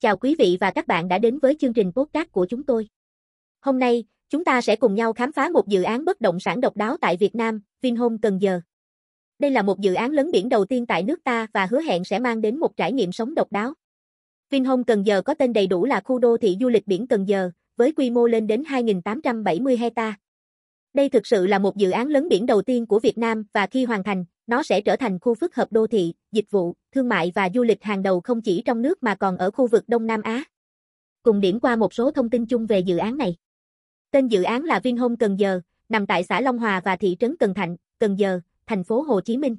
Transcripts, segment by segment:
chào quý vị và các bạn đã đến với chương trình podcast của chúng tôi. Hôm nay, chúng ta sẽ cùng nhau khám phá một dự án bất động sản độc đáo tại Việt Nam, Vinhome Cần Giờ. Đây là một dự án lớn biển đầu tiên tại nước ta và hứa hẹn sẽ mang đến một trải nghiệm sống độc đáo. Vinhome Cần Giờ có tên đầy đủ là khu đô thị du lịch biển Cần Giờ, với quy mô lên đến 2.870 hecta. Đây thực sự là một dự án lớn biển đầu tiên của Việt Nam và khi hoàn thành, nó sẽ trở thành khu phức hợp đô thị, dịch vụ, thương mại và du lịch hàng đầu không chỉ trong nước mà còn ở khu vực Đông Nam Á. Cùng điểm qua một số thông tin chung về dự án này. Tên dự án là Vinhome Cần Giờ, nằm tại xã Long Hòa và thị trấn Cần Thạnh, Cần Giờ, thành phố Hồ Chí Minh.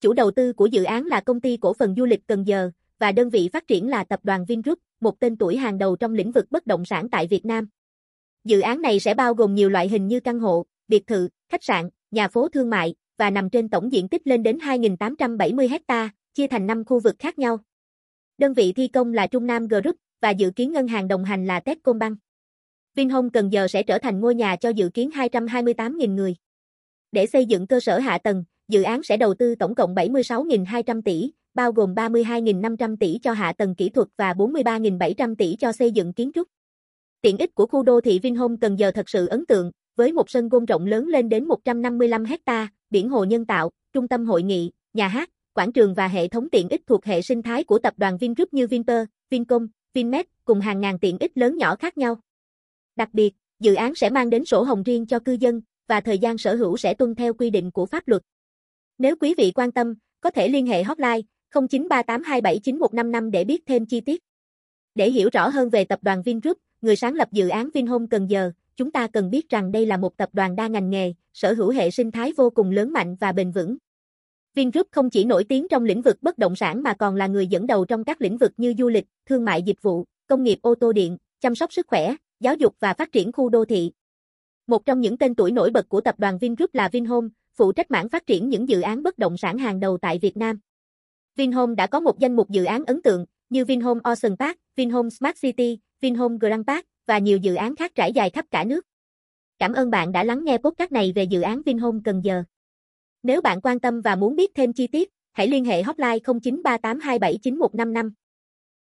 Chủ đầu tư của dự án là công ty cổ phần du lịch Cần Giờ và đơn vị phát triển là tập đoàn Vingroup, một tên tuổi hàng đầu trong lĩnh vực bất động sản tại Việt Nam. Dự án này sẽ bao gồm nhiều loại hình như căn hộ, biệt thự, khách sạn, nhà phố thương mại và nằm trên tổng diện tích lên đến 2.870 hecta, chia thành 5 khu vực khác nhau. Đơn vị thi công là Trung Nam Group và dự kiến ngân hàng đồng hành là Techcombank. Vinhome Cần Giờ sẽ trở thành ngôi nhà cho dự kiến 228.000 người. Để xây dựng cơ sở hạ tầng, dự án sẽ đầu tư tổng cộng 76.200 tỷ, bao gồm 32.500 tỷ cho hạ tầng kỹ thuật và 43.700 tỷ cho xây dựng kiến trúc. Tiện ích của khu đô thị Vinhome Cần Giờ thật sự ấn tượng, với một sân gôn rộng lớn lên đến 155 hecta, biển hồ nhân tạo, trung tâm hội nghị, nhà hát, quảng trường và hệ thống tiện ích thuộc hệ sinh thái của tập đoàn Vingroup như Vinpearl, Vincom, Vinmed cùng hàng ngàn tiện ích lớn nhỏ khác nhau. Đặc biệt, dự án sẽ mang đến sổ hồng riêng cho cư dân và thời gian sở hữu sẽ tuân theo quy định của pháp luật. Nếu quý vị quan tâm, có thể liên hệ hotline 0938279155 để biết thêm chi tiết. Để hiểu rõ hơn về tập đoàn Vingroup, người sáng lập dự án Vinhome Cần Giờ, chúng ta cần biết rằng đây là một tập đoàn đa ngành nghề, sở hữu hệ sinh thái vô cùng lớn mạnh và bền vững. Vingroup không chỉ nổi tiếng trong lĩnh vực bất động sản mà còn là người dẫn đầu trong các lĩnh vực như du lịch, thương mại dịch vụ, công nghiệp ô tô điện, chăm sóc sức khỏe, giáo dục và phát triển khu đô thị. Một trong những tên tuổi nổi bật của tập đoàn Vingroup là Vinhome, phụ trách mảng phát triển những dự án bất động sản hàng đầu tại Việt Nam. Vinhome đã có một danh mục dự án ấn tượng như Vinhome Ocean Park, Vinhome Smart City, Vinhome Grand Park và nhiều dự án khác trải dài khắp cả nước. Cảm ơn bạn đã lắng nghe podcast này về dự án Vinhome Cần Giờ. Nếu bạn quan tâm và muốn biết thêm chi tiết, hãy liên hệ hotline 0938279155.